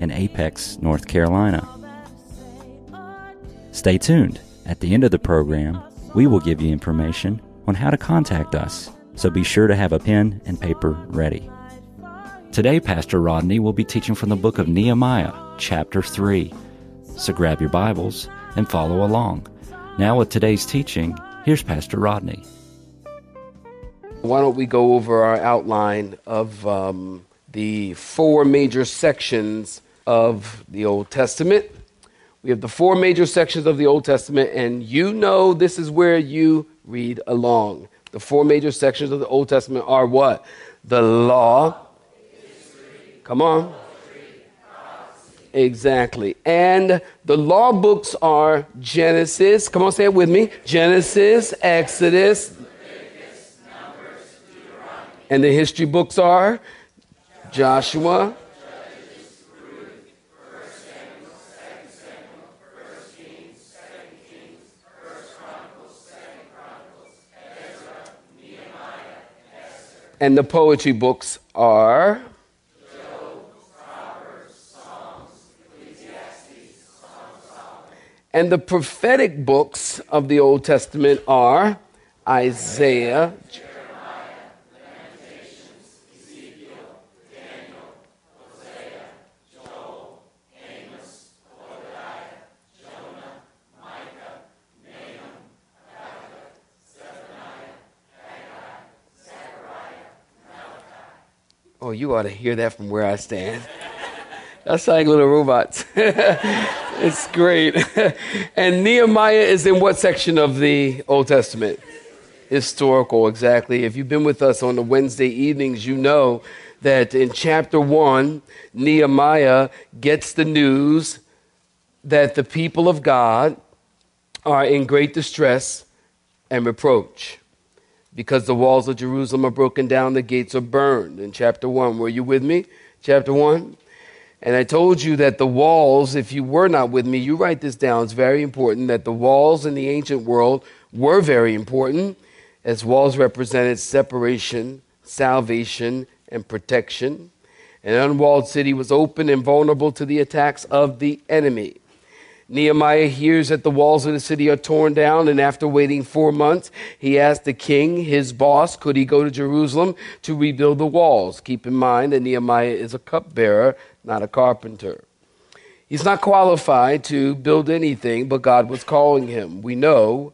in Apex, North Carolina. Stay tuned. At the end of the program, we will give you information on how to contact us, so be sure to have a pen and paper ready. Today, Pastor Rodney will be teaching from the book of Nehemiah, chapter 3. So grab your Bibles and follow along. Now, with today's teaching, here's Pastor Rodney. Why don't we go over our outline of um, the four major sections of the Old Testament? We have the four major sections of the Old Testament, and you know this is where you read along. The four major sections of the Old Testament are what? The law. Come on. Exactly. And the law books are Genesis. Come on, say it with me. Genesis, Exodus. Numbers, And the history books are Joshua. And the poetry books are? And the prophetic books of the Old Testament are Isaiah, you ought to hear that from where I stand. That's like little robots. it's great. and Nehemiah is in what section of the Old Testament? Historical, exactly. If you've been with us on the Wednesday evenings, you know that in chapter one, Nehemiah gets the news that the people of God are in great distress and reproach because the walls of Jerusalem are broken down, the gates are burned. In chapter 1, were you with me? Chapter 1? And I told you that the walls, if you were not with me, you write this down, it's very important that the walls in the ancient world were very important, as walls represented separation, salvation, and protection. An unwalled city was open and vulnerable to the attacks of the enemy. Nehemiah hears that the walls of the city are torn down, and after waiting four months, he asked the king, his boss, could he go to Jerusalem to rebuild the walls? Keep in mind that Nehemiah is a cupbearer, not a carpenter. He's not qualified to build anything, but God was calling him. We know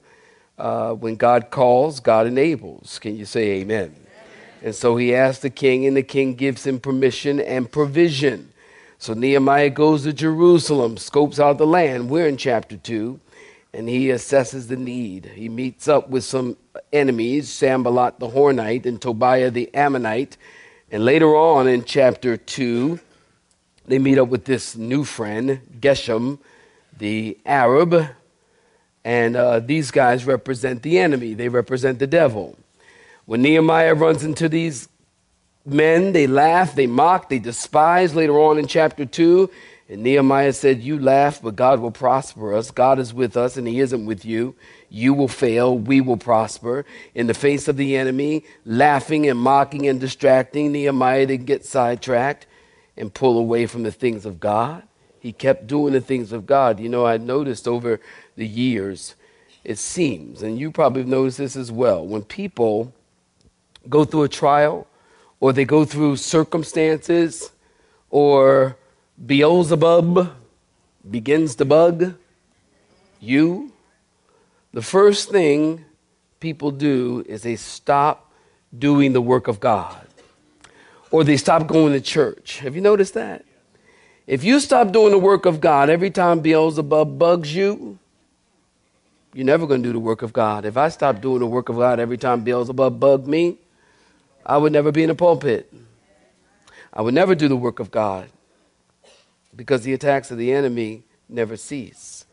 uh, when God calls, God enables. Can you say amen? And so he asked the king, and the king gives him permission and provision. So Nehemiah goes to Jerusalem, scopes out the land. We're in chapter 2, and he assesses the need. He meets up with some enemies, Sanballat the Horonite and Tobiah the Ammonite. And later on in chapter 2, they meet up with this new friend, Geshem, the Arab. And uh, these guys represent the enemy, they represent the devil. When Nehemiah runs into these men, they laugh, they mock, they despise later on in chapter 2. And Nehemiah said, You laugh, but God will prosper us. God is with us, and He isn't with you. You will fail, we will prosper. In the face of the enemy, laughing and mocking and distracting, Nehemiah didn't get sidetracked and pull away from the things of God. He kept doing the things of God. You know, I noticed over the years, it seems, and you probably noticed this as well, when people go through a trial, or they go through circumstances, or Beelzebub begins to bug you, the first thing people do is they stop doing the work of God or they stop going to church. Have you noticed that? If you stop doing the work of God every time Beelzebub bugs you, you're never going to do the work of God. If I stop doing the work of God every time Beelzebub bugged me, I would never be in a pulpit. I would never do the work of God. because the attacks of the enemy never cease.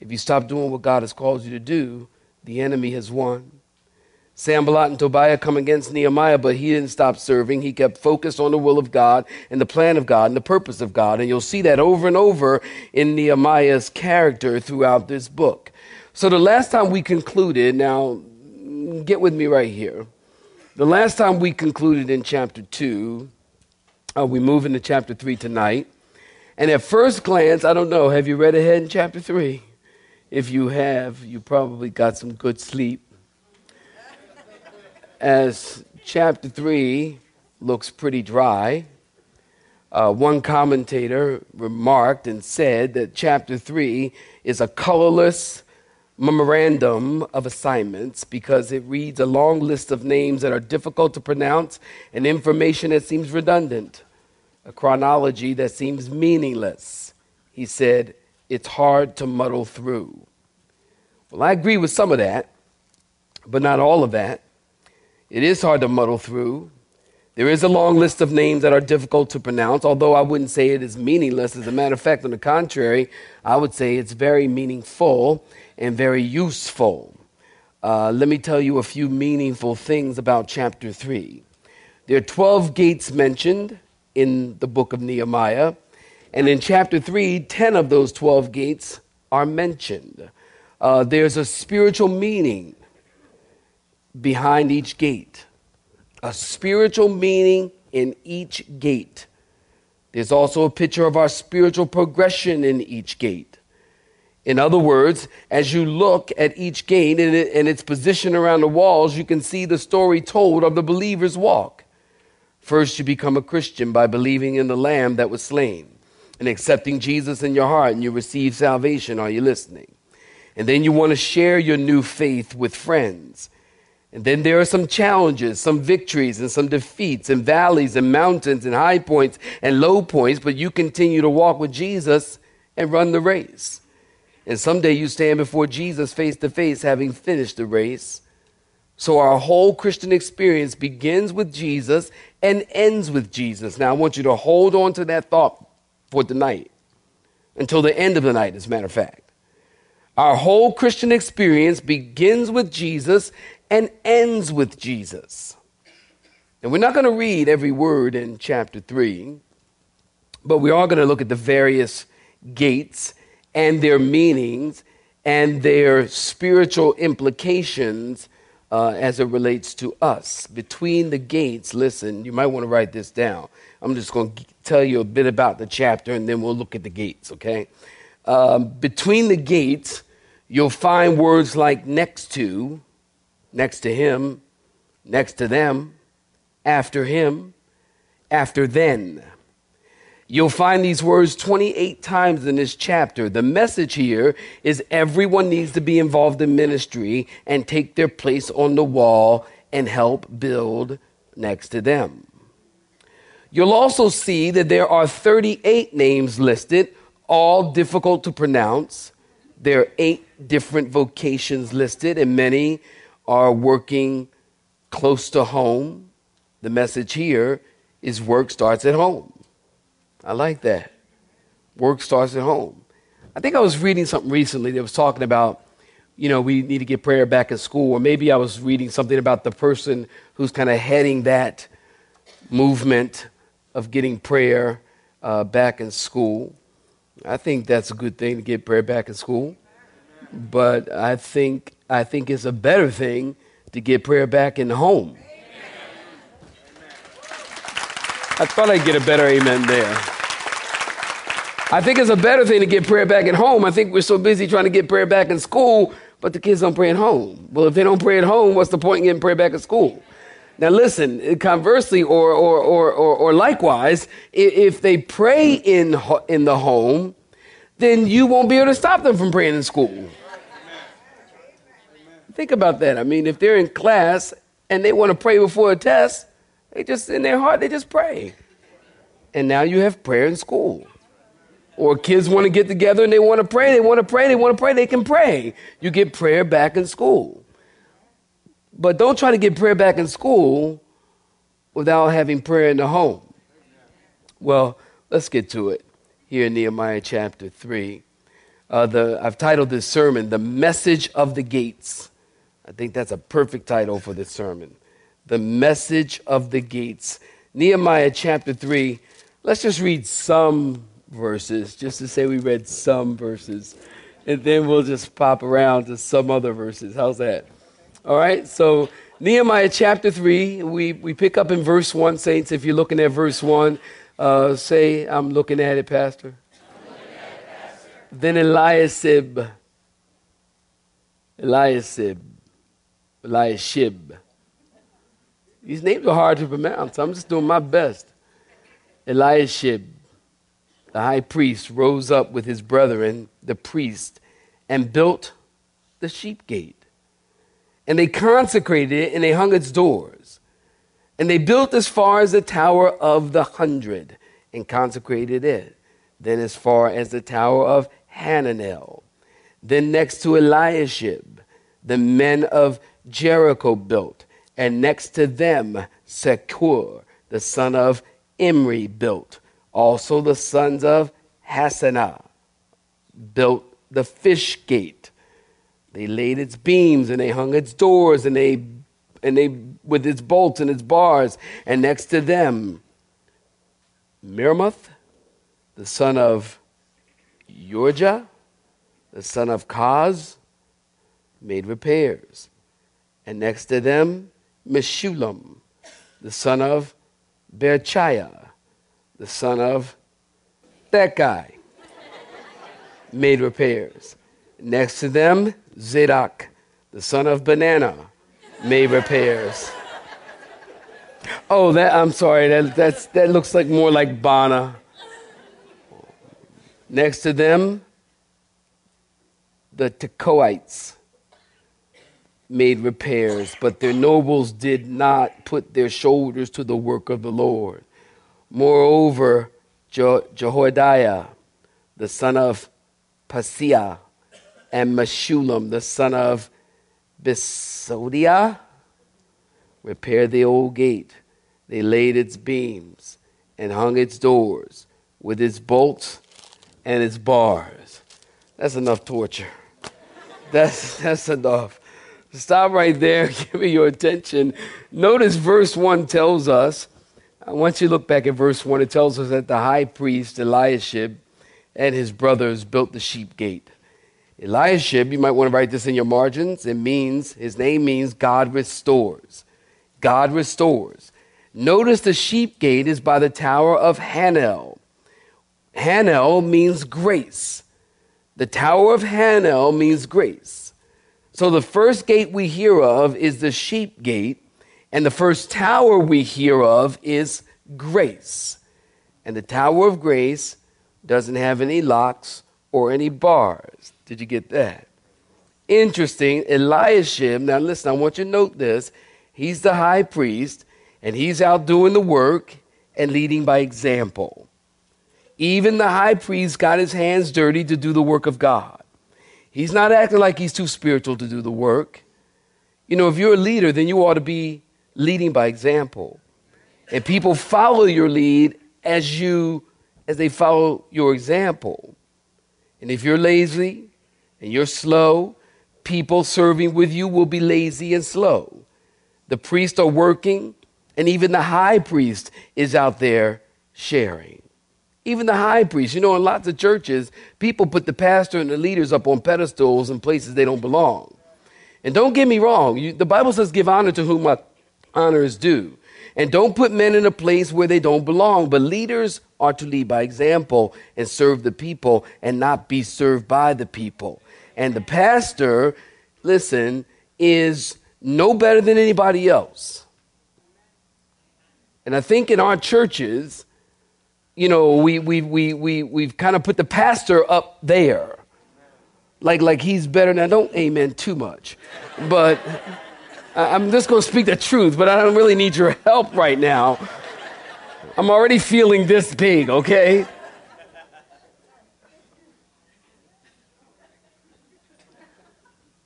If you stop doing what God has called you to do, the enemy has won. Sanballat and Tobiah come against Nehemiah, but he didn't stop serving. He kept focused on the will of God and the plan of God and the purpose of God. And you'll see that over and over in Nehemiah's character throughout this book. So the last time we concluded, now get with me right here. The last time we concluded in chapter 2, uh, we move into chapter 3 tonight. And at first glance, I don't know, have you read ahead in chapter 3? If you have, you probably got some good sleep. As chapter 3 looks pretty dry, uh, one commentator remarked and said that chapter 3 is a colorless memorandum of assignments because it reads a long list of names that are difficult to pronounce and information that seems redundant, a chronology that seems meaningless. He said, it's hard to muddle through. Well, I agree with some of that, but not all of that. It is hard to muddle through. There is a long list of names that are difficult to pronounce, although I wouldn't say it is meaningless. As a matter of fact, on the contrary, I would say it's very meaningful and very useful. Uh, let me tell you a few meaningful things about chapter 3. There are 12 gates mentioned in the book of Nehemiah. And in chapter 3, 10 of those 12 gates are mentioned. Uh, there's a spiritual meaning behind each gate, a spiritual meaning in each gate. There's also a picture of our spiritual progression in each gate. In other words, as you look at each gate and, it, and its position around the walls, you can see the story told of the believer's walk. First, you become a Christian by believing in the Lamb that was slain and accepting Jesus in your heart, and you receive salvation. Are you listening? And then you want to share your new faith with friends. And then there are some challenges, some victories, and some defeats, and valleys, and mountains, and high points, and low points, but you continue to walk with Jesus and run the race. And someday you stand before Jesus face to face, having finished the race. So our whole Christian experience begins with Jesus and ends with Jesus. Now, I want you to hold on to that thought for tonight until the end of the night, as a matter of fact. Our whole Christian experience begins with Jesus and ends with Jesus. And we're not going to read every word in chapter 3, but we are going to look at the various gates and their meanings and their spiritual implications uh, as it relates to us. Between the gates, listen, you might want to write this down. I'm just going to tell you a bit about the chapter and then we'll look at the gates, okay? Um, between the gates, you'll find words like next to, next to him, next to them, after him, after then. You'll find these words 28 times in this chapter. The message here is everyone needs to be involved in ministry and take their place on the wall and help build next to them. You'll also see that there are 38 names listed, all difficult to pronounce. There are eight different vocations listed, and many are working close to home. The message here is work starts at home. I like that. Work starts at home. I think I was reading something recently that was talking about, you know, we need to get prayer back in school, or maybe I was reading something about the person who's kind of heading that movement of getting prayer uh, back in school. I think that's a good thing to get prayer back in school. But I think I think it's a better thing to get prayer back in the home. I thought I'd get a better amen there. I think it's a better thing to get prayer back at home. I think we're so busy trying to get prayer back in school, but the kids don't pray at home. Well, if they don't pray at home, what's the point in getting prayer back at school? Now, listen, conversely, or, or, or, or, or likewise, if they pray in, in the home, then you won't be able to stop them from praying in school. Think about that. I mean, if they're in class and they want to pray before a test, they just, in their heart, they just pray. And now you have prayer in school. Or kids want to get together and they want to pray, they want to pray, they want to pray, they can pray. You get prayer back in school. But don't try to get prayer back in school without having prayer in the home. Well, let's get to it. here in Nehemiah chapter 3. Uh, the, I've titled this sermon, The Message of the Gates. I think that's a perfect title for this sermon. The Message of the Gates. Nehemiah chapter 3. Let's just read some verses, just to say we read some verses. And then we'll just pop around to some other verses. How's that? All right, so Nehemiah chapter 3, we, we pick up in verse 1, saints. If you're looking at verse 1, uh, say, I'm looking at it, Pastor. Then Eliasib, Eliasib, Eliashib. These names are hard to pronounce. I'm just doing my best. Eliashib, the high priest, rose up with his brethren, the priest, and built the sheep gate and they consecrated it and they hung its doors. And they built as far as the Tower of the Hundred and consecrated it. Then as far as the Tower of Hananel. Then next to Eliashib, the men of Jericho built. And next to them, Sekur, the son of Imri, built. Also the sons of Hassenaah built the fish gate they laid its beams and they hung its doors and they and they with its bolts and its bars. And next to them, Mirmoth, the son of Urijah, the son of Koz, made repairs. And next to them, Meshullam, the son of Berechiah, the son of that guy, made repairs. Next to them, Zadok, the son of Banana, made repairs. Oh, that I'm sorry. That that's that looks like more like Baana. Next to them, the Tekoites made repairs, but their nobles did not put their shoulders to the work of the Lord. Moreover, Je- Jehoiada, the son of Paseah, and Meshullam, the son of Besodiah, repaired the old gate. They laid its beams and hung its doors with its bolts and its bars. That's enough torture. That's, that's enough. Stop right there. Give me your attention. Notice verse 1 tells us, once you look back at verse 1, it tells us that the high priest Eliashib and his brothers built the sheep gate. Eliashib, you might want to write this in your margins. It means, his name means God restores. God restores. Notice the sheep gate is by the tower of Hanel. Hanel means grace. The tower of Hanel means grace. So the first gate we hear of is the sheep gate, and the first tower we hear of is grace. And the tower of grace doesn't have any locks or any bars. Did you get that? Interesting. Eliashib, now listen, I want you to note this. He's the high priest, and he's out doing the work and leading by example. Even the high priest got his hands dirty to do the work of God. He's not acting like he's too spiritual to do the work. You know, if you're a leader, then you ought to be leading by example. And people follow your lead as you as they follow your example. And if you're lazy, and you're slow, people serving with you will be lazy and slow. The priests are working, and even the high priest is out there sharing. Even the high priest, you know, in lots of churches, people put the pastor and the leaders up on pedestals in places they don't belong. And don't get me wrong, you, the Bible says, give honor to whom honor is due. And don't put men in a place where they don't belong. But leaders are to lead by example and serve the people and not be served by the people. And the pastor, listen, is no better than anybody else. And I think in our churches, you know, we, we, we, we, we've kind of put the pastor up there. Like, like he's better than, don't amen too much. But I'm just going to speak the truth, but I don't really need your help right now. I'm already feeling this big, okay?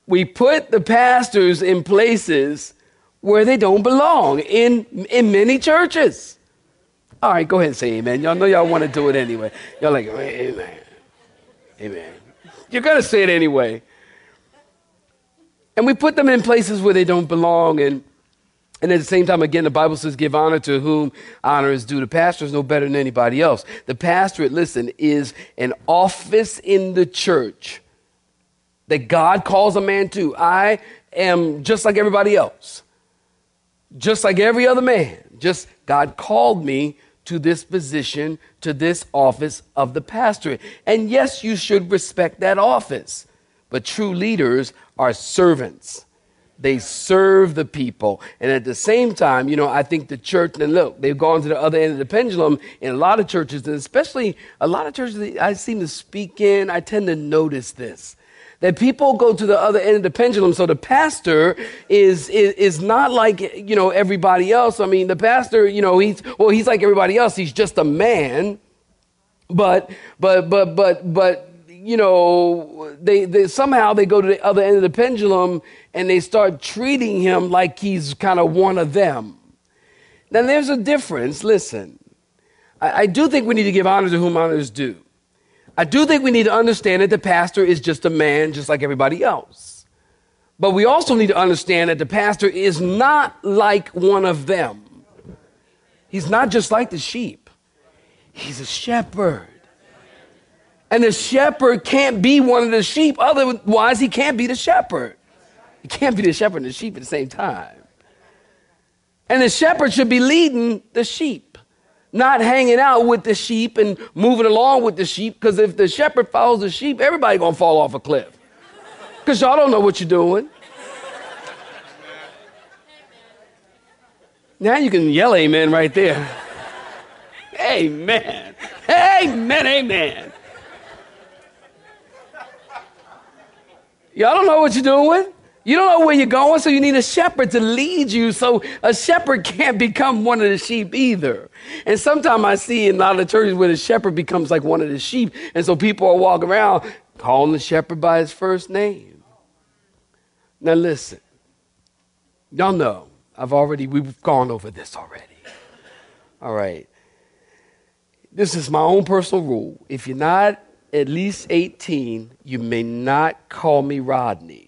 we put the pastors in places where they don't belong in, in many churches. All right, go ahead and say amen. Y'all know y'all want to do it anyway. Y'all like, amen. Amen. You're going to say it anyway. And we put them in places where they don't belong. And, and at the same time, again, the Bible says, give honor to whom honor is due. The pastor is no better than anybody else. The pastorate, listen, is an office in the church that God calls a man to. I am just like everybody else, just like every other man. Just God called me to this position, to this office of the pastorate. And yes, you should respect that office. But true leaders are servants. They serve the people. And at the same time, you know, I think the church, and look, they've gone to the other end of the pendulum in a lot of churches, and especially a lot of churches I seem to speak in, I tend to notice this that people go to the other end of the pendulum. So the pastor is, is, is not like, you know, everybody else. I mean, the pastor, you know, he's, well, he's like everybody else. He's just a man. But, but, but, but, but, you know, they, they somehow they go to the other end of the pendulum and they start treating him like he's kind of one of them. Now, there's a difference. Listen, I, I do think we need to give honor to whom honor is due. I do think we need to understand that the pastor is just a man, just like everybody else. But we also need to understand that the pastor is not like one of them. He's not just like the sheep, he's a shepherd. And the shepherd can't be one of the sheep, otherwise, he can't be the shepherd. He can't be the shepherd and the sheep at the same time. And the shepherd should be leading the sheep not hanging out with the sheep and moving along with the sheep because if the shepherd follows the sheep, everybody gonna fall off a cliff. Because y'all don't know what you're doing. Now you can yell amen right there. Amen. Amen. Amen. Y'all don't know what you're doing. You don't know where you're going, so you need a shepherd to lead you. So a shepherd can't become one of the sheep either. And sometimes I see in a lot of churches where the shepherd becomes like one of the sheep. And so people are walking around calling the shepherd by his first name. Now listen, y'all know, I've already, we've gone over this already. All right. This is my own personal rule. If you're not at least 18, you may not call me Rodney.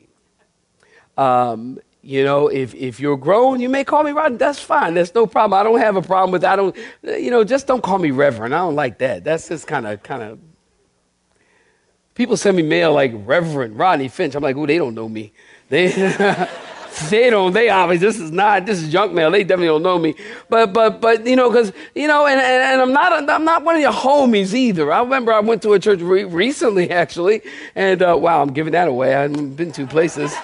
Um, you know, if, if you're grown, you may call me Rodney. That's fine. That's no problem. I don't have a problem with. I don't. You know, just don't call me Reverend. I don't like that. That's just kind of kind of. People send me mail like Reverend Rodney Finch. I'm like, oh, they don't know me. They. they don't, they obviously, this is not, this is junk mail. They definitely don't know me. But, but, but, you know, cause, you know, and, and, and I'm not, I'm not one of your homies either. I remember I went to a church re- recently, actually, and, uh, wow, I'm giving that away. I've been two places.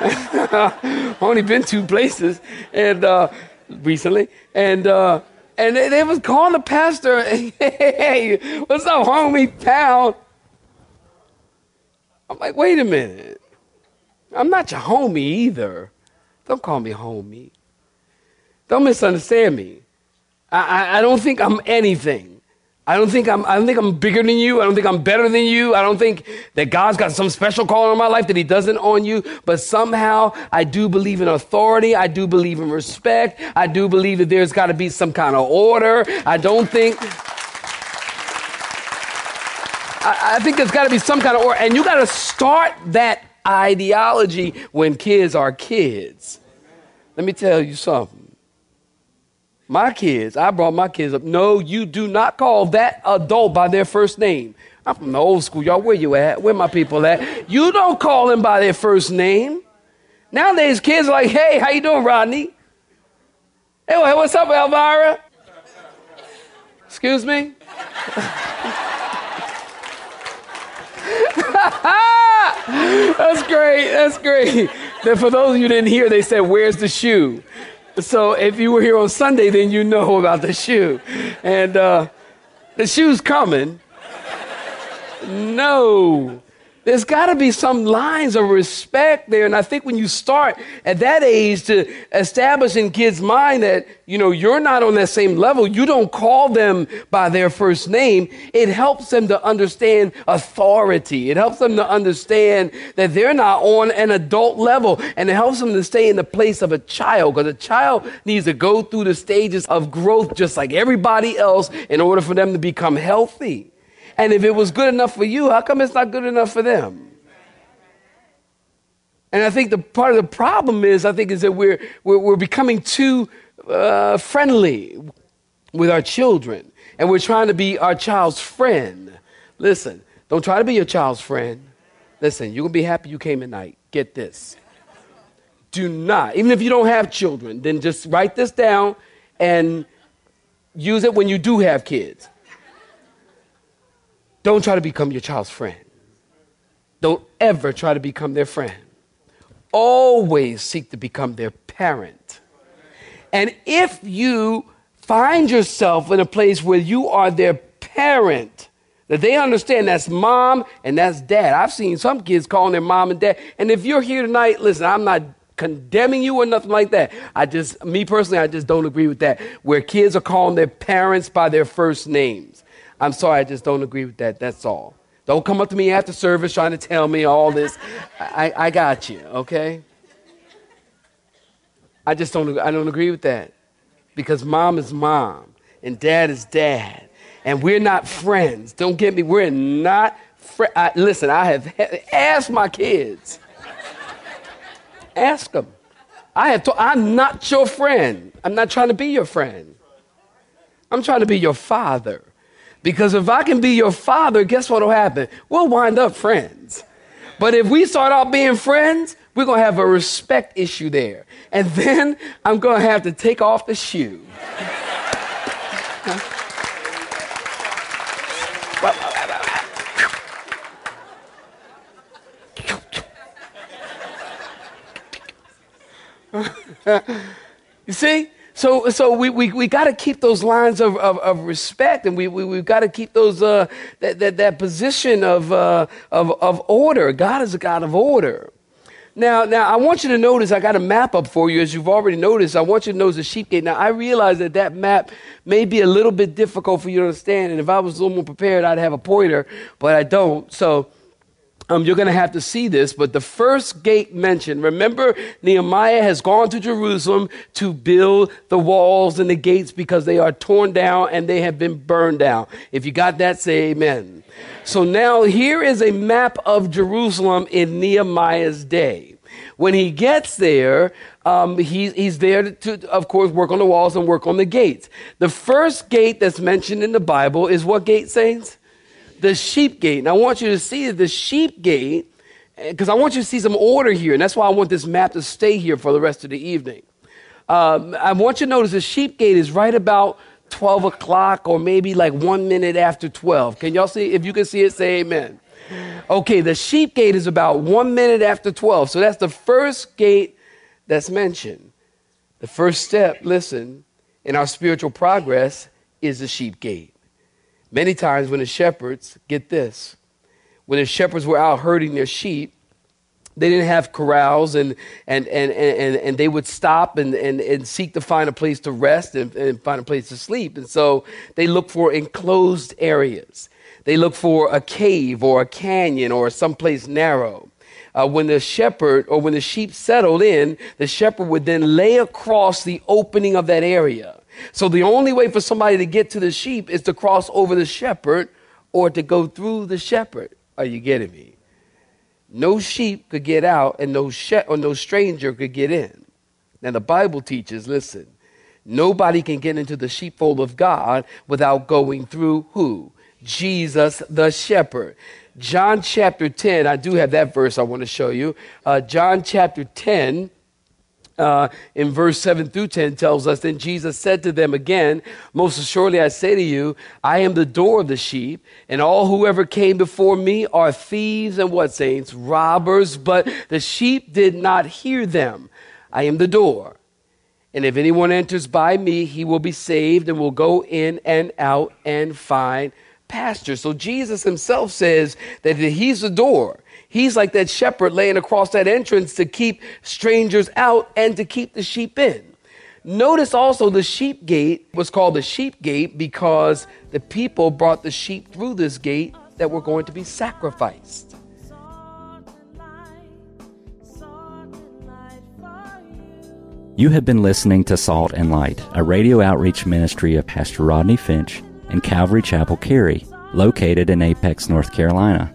Only been two places, and, uh, recently, and, uh, and they, they was calling the pastor, hey, what's up, homie, pal? I'm like, wait a minute. I'm not your homie either. Don't call me homie. Don't misunderstand me. I, I, I don't think I'm anything. I don't think I'm I don't think I'm bigger than you. I don't think I'm better than you. I don't think that God's got some special calling on my life that he doesn't on you, but somehow I do believe in authority. I do believe in respect. I do believe that there's got to be some kind of order. I don't think I, I think there's got to be some kind of order and you got to start that ideology when kids are kids. Let me tell you something. My kids, I brought my kids up. No, you do not call that adult by their first name. I'm from the old school. Y'all, where you at? Where my people at? You don't call them by their first name. Nowadays, kids are like, hey, how you doing, Rodney? Hey, what's up, Elvira? Excuse me? That's great. That's great. Then for those of you didn't hear, they said, Where's the shoe? So if you were here on Sunday, then you know about the shoe. And uh, the shoe's coming. No. There's got to be some lines of respect there. And I think when you start at that age to establish in kids' mind that, you know, you're not on that same level, you don't call them by their first name, it helps them to understand authority. It helps them to understand that they're not on an adult level. And it helps them to stay in the place of a child because a child needs to go through the stages of growth just like everybody else in order for them to become healthy. And if it was good enough for you, how come it's not good enough for them? And I think the part of the problem is, I think, is that we're, we're, we're becoming too uh, friendly with our children. And we're trying to be our child's friend. Listen, don't try to be your child's friend. Listen, you're going to be happy you came at night. Get this. Do not, even if you don't have children, then just write this down and use it when you do have kids. Don't try to become your child's friend. Don't ever try to become their friend. Always seek to become their parent. And if you find yourself in a place where you are their parent, that they understand that's mom and that's dad. I've seen some kids calling their mom and dad. And if you're here tonight, listen, I'm not condemning you or nothing like that. I just, me personally, I just don't agree with that. Where kids are calling their parents by their first names. I'm sorry, I just don't agree with that. That's all. Don't come up to me after service trying to tell me all this. I, I got you, okay? I just don't, I don't agree with that. Because mom is mom and dad is dad. And we're not friends. Don't get me, we're not friends. Listen, I have asked my kids. Ask them. I have to, I'm not your friend. I'm not trying to be your friend. I'm trying to be your father. Because if I can be your father, guess what will happen? We'll wind up friends. But if we start out being friends, we're going to have a respect issue there. And then I'm going to have to take off the shoe. you see? So, so we, we, we got to keep those lines of, of, of, respect and we, we, we've got to keep those, uh, that, that, that position of, uh, of, of order. God is a God of order. Now, now, I want you to notice, I got a map up for you, as you've already noticed. I want you to notice the sheep gate. Now, I realize that that map may be a little bit difficult for you to understand, and if I was a little more prepared, I'd have a pointer, but I don't. So, um, you're going to have to see this, but the first gate mentioned, remember, Nehemiah has gone to Jerusalem to build the walls and the gates because they are torn down and they have been burned down. If you got that, say amen. So now here is a map of Jerusalem in Nehemiah's day. When he gets there, um, he, he's there to, of course, work on the walls and work on the gates. The first gate that's mentioned in the Bible is what gate, saints? The sheep gate. And I want you to see the sheep gate, because I want you to see some order here. And that's why I want this map to stay here for the rest of the evening. Um, I want you to notice the sheep gate is right about 12 o'clock or maybe like one minute after 12. Can y'all see? If you can see it, say amen. Okay, the sheep gate is about one minute after 12. So that's the first gate that's mentioned. The first step, listen, in our spiritual progress is the sheep gate. Many times when the shepherds, get this, when the shepherds were out herding their sheep, they didn't have corrals and, and, and, and, and they would stop and, and, and seek to find a place to rest and, and find a place to sleep. And so they look for enclosed areas. They look for a cave or a canyon or someplace narrow. Uh, when the shepherd or when the sheep settled in, the shepherd would then lay across the opening of that area. So the only way for somebody to get to the sheep is to cross over the shepherd or to go through the shepherd. Are you getting me? No sheep could get out and no she- or no stranger could get in. Now the Bible teaches, listen, nobody can get into the sheepfold of God without going through who? Jesus the shepherd. John chapter 10, I do have that verse I want to show you. Uh, John chapter 10, uh, in verse 7 through 10 tells us, Then Jesus said to them again, Most assuredly I say to you, I am the door of the sheep, and all whoever came before me are thieves and what, saints? Robbers, but the sheep did not hear them. I am the door. And if anyone enters by me, he will be saved and will go in and out and find pasture. So Jesus himself says that he's the door. He's like that shepherd laying across that entrance to keep strangers out and to keep the sheep in. Notice also the sheep gate was called the sheep gate because the people brought the sheep through this gate that were going to be sacrificed. You have been listening to Salt and Light, a radio outreach ministry of Pastor Rodney Finch and Calvary Chapel Cary, located in Apex, North Carolina.